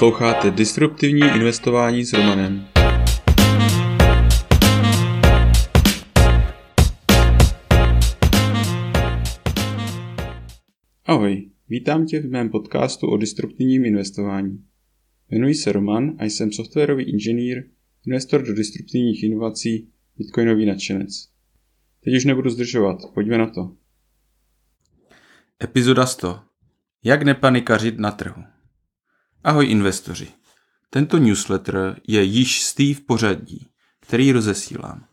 Posloucháte Disruptivní investování s Romanem. Ahoj, vítám tě v mém podcastu o disruptivním investování. Jmenuji se Roman a jsem softwarový inženýr, investor do disruptivních inovací, bitcoinový nadšenec. Teď už nebudu zdržovat, pojďme na to. Epizoda 100. Jak nepanikařit na trhu. Ahoj investoři. Tento newsletter je již stý v pořadí, který rozesílám.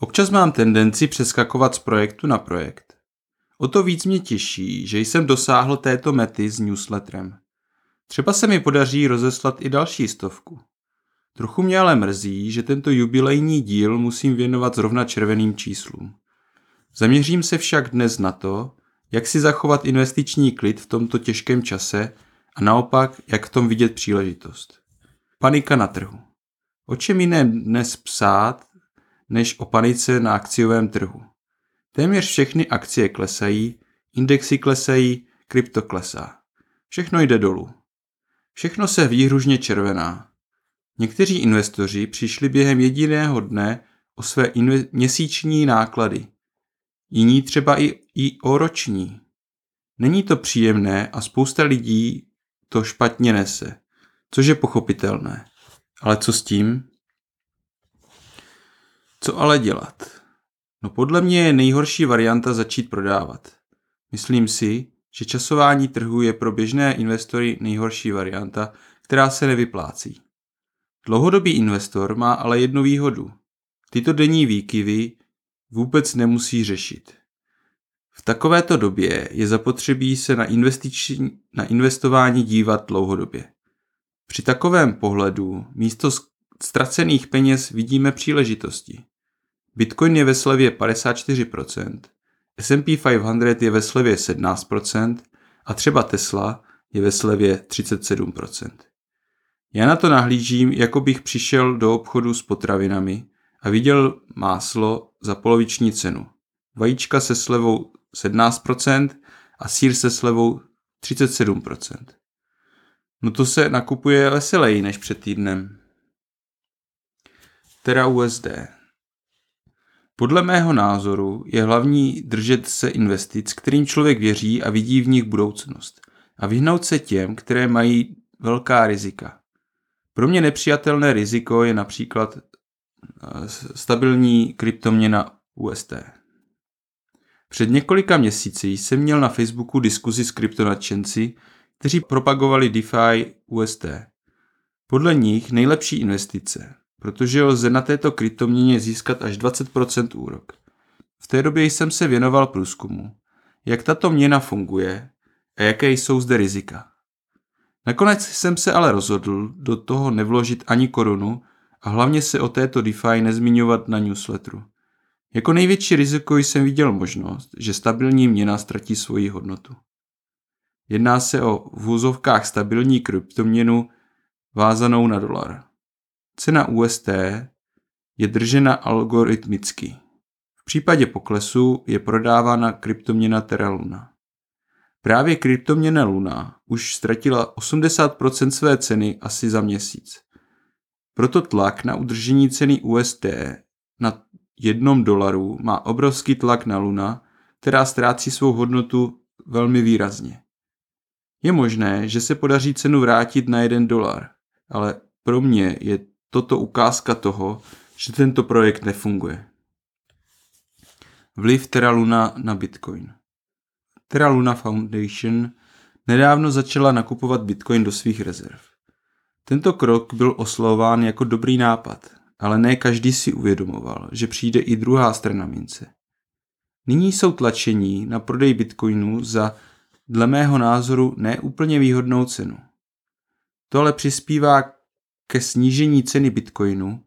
Občas mám tendenci přeskakovat z projektu na projekt. O to víc mě těší, že jsem dosáhl této mety s newsletterem. Třeba se mi podaří rozeslat i další stovku. Trochu mě ale mrzí, že tento jubilejní díl musím věnovat zrovna červeným číslům. Zaměřím se však dnes na to, jak si zachovat investiční klid v tomto těžkém čase a naopak, jak v tom vidět příležitost. Panika na trhu. O čem jiné dnes psát, než o panice na akciovém trhu. Téměř všechny akcie klesají, indexy klesají, krypto klesá. Všechno jde dolů. Všechno se výhružně červená. Někteří investoři přišli během jediného dne o své inve- měsíční náklady. Jiní třeba i, i o roční. Není to příjemné a spousta lidí to špatně nese, což je pochopitelné. Ale co s tím? Co ale dělat? No podle mě je nejhorší varianta začít prodávat. Myslím si, že časování trhu je pro běžné investory nejhorší varianta, která se nevyplácí. Dlouhodobý investor má ale jednu výhodu. Tyto denní výkyvy vůbec nemusí řešit. V takovéto době je zapotřebí se na, investiční, na investování dívat dlouhodobě. Při takovém pohledu místo ztracených peněz vidíme příležitosti. Bitcoin je ve slevě 54%, S&P 500 je ve slevě 17% a třeba Tesla je ve slevě 37%. Já na to nahlížím, jako bych přišel do obchodu s potravinami a viděl máslo za poloviční cenu. Vajíčka se slevou 17% a sír se slevou 37%. No to se nakupuje veseleji než před týdnem. Teda USD. Podle mého názoru je hlavní držet se investic, kterým člověk věří a vidí v nich budoucnost. A vyhnout se těm, které mají velká rizika. Pro mě nepřijatelné riziko je například eh, stabilní kryptoměna UST. Před několika měsíci jsem měl na Facebooku diskuzi s kryptonadšenci, kteří propagovali DeFi UST. Podle nich nejlepší investice, protože lze na této kryptoměně získat až 20% úrok. V té době jsem se věnoval průzkumu, jak tato měna funguje a jaké jsou zde rizika. Nakonec jsem se ale rozhodl do toho nevložit ani korunu a hlavně se o této DeFi nezmiňovat na newsletteru. Jako největší riziko jsem viděl možnost, že stabilní měna ztratí svoji hodnotu. Jedná se o v úzovkách stabilní kryptoměnu vázanou na dolar. Cena UST je držena algoritmicky. V případě poklesu je prodávána kryptoměna Terra Luna. Právě kryptoměna Luna už ztratila 80% své ceny asi za měsíc. Proto tlak na udržení ceny UST na jednom dolaru má obrovský tlak na Luna, která ztrácí svou hodnotu velmi výrazně. Je možné, že se podaří cenu vrátit na jeden dolar, ale pro mě je toto ukázka toho, že tento projekt nefunguje. Vliv Terra Luna na Bitcoin Terra Luna Foundation nedávno začala nakupovat Bitcoin do svých rezerv. Tento krok byl oslovován jako dobrý nápad, ale ne každý si uvědomoval, že přijde i druhá strana mince. Nyní jsou tlačení na prodej bitcoinu za, dle mého názoru, neúplně výhodnou cenu. To ale přispívá ke snížení ceny bitcoinu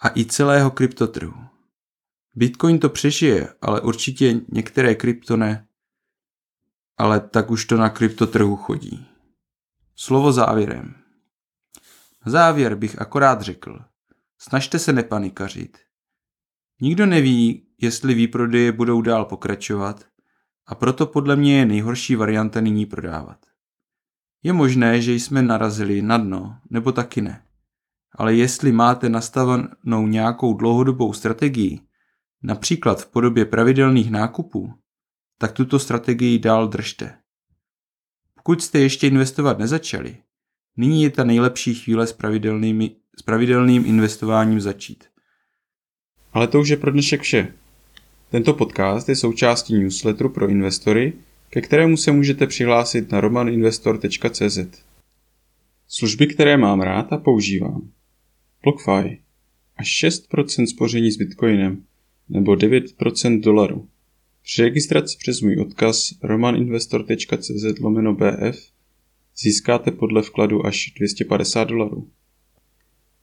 a i celého kryptotrhu. Bitcoin to přežije, ale určitě některé krypto ne. Ale tak už to na kryptotrhu chodí. Slovo závěrem. Na závěr bych akorát řekl, Snažte se nepanikařit. Nikdo neví, jestli výprodeje budou dál pokračovat a proto podle mě je nejhorší varianta nyní prodávat. Je možné, že jsme narazili na dno, nebo taky ne. Ale jestli máte nastavenou nějakou dlouhodobou strategii, například v podobě pravidelných nákupů, tak tuto strategii dál držte. Pokud jste ještě investovat nezačali, nyní je ta nejlepší chvíle s, pravidelnými, s pravidelným investováním začít. Ale to už je pro dnešek vše. Tento podcast je součástí newsletteru pro investory, ke kterému se můžete přihlásit na romaninvestor.cz. Služby, které mám rád a používám. BlockFi. Až 6% spoření s Bitcoinem nebo 9% dolaru. Při registraci přes můj odkaz romaninvestor.cz lomeno BF získáte podle vkladu až 250 dolarů.